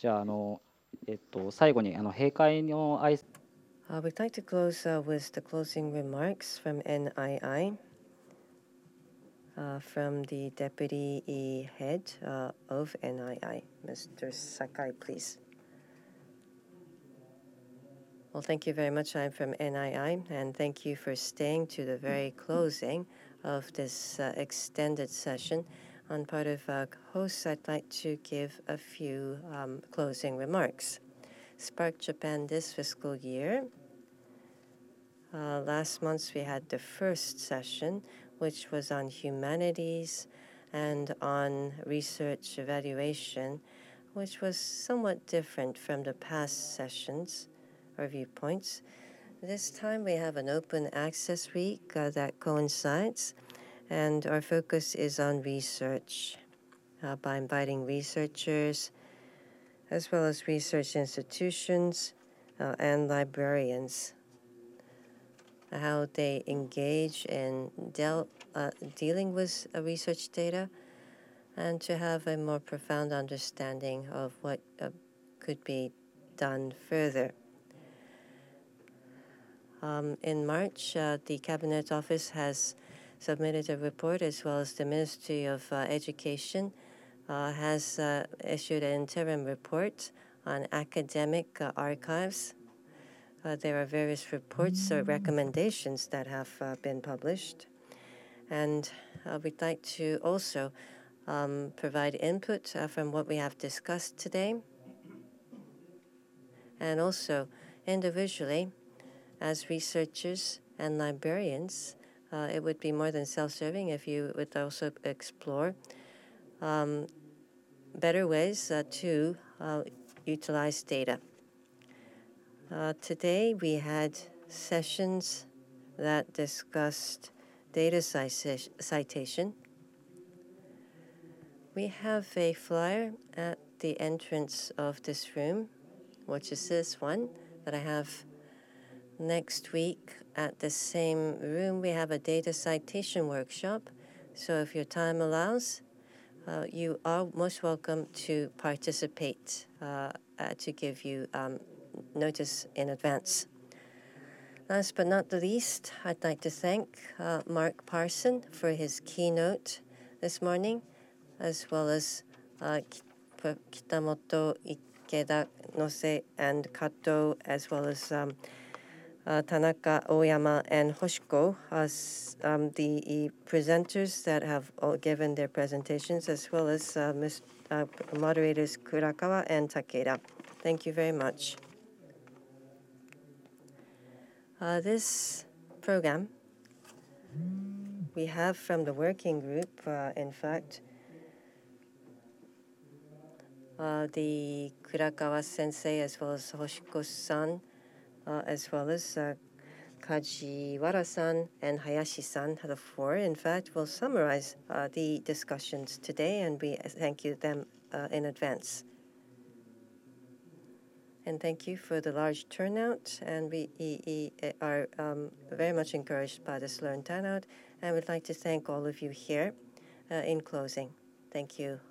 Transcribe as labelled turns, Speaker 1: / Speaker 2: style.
Speaker 1: じゃあ、あの、えっと、最後に、あの、閉会の挨拶
Speaker 2: Uh, we'd like to close uh, with the closing remarks from NII, uh, from the Deputy Head uh, of NII, Mr. Sakai, please. Well, thank you very much. I'm from NII, and thank you for staying to the very closing of this uh, extended session. On part of uh, hosts, I'd like to give a few um, closing remarks. SPARC Japan this fiscal year uh, last month we had the first session, which was on humanities and on research evaluation, which was somewhat different from the past sessions or viewpoints. This time we have an open access week uh, that coincides, and our focus is on research uh, by inviting researchers as well as research institutions uh, and librarians how they engage in del- uh, dealing with uh, research data and to have a more profound understanding of what uh, could be done further. Um, in March, uh, the Cabinet Office has submitted a report as well as the Ministry of uh, Education uh, has issued an interim report on academic archives uh, there are various reports or recommendations that have uh, been published. And uh, we'd like to also um, provide input uh, from what we have discussed today. And also, individually, as researchers and librarians, uh, it would be more than self serving if you would also explore um, better ways uh, to utilize data. Uh, today we had sessions that discussed data citation. We have a flyer at the entrance of this room, which is this one that I have next week at the same room. We have a data citation workshop. So if your time allows, uh, you are most welcome to participate uh, uh, to give you um, notice in advance. Last but not the least, I'd like to thank uh, Mark Parson for his keynote this morning, as well as uh, Kitamoto, Ikeda, Nose, and Kato, as well as um, uh, Tanaka, Oyama, and Hoshiko as um, the presenters that have all given their presentations, as well as uh, uh, moderators Kurakawa and Takeda. Thank you very much. Uh, this program we have from the working group, uh, in fact, uh, the Kurakawa sensei as well as Hoshiko san, uh, as well as uh, Kajiwara san and Hayashi san, the four, in fact, will summarize uh, the discussions today, and we thank you them in advance and thank you for the large turnout. And we are um, very much encouraged by this learned turnout, and we'd like to thank all of you here uh, in closing. Thank you.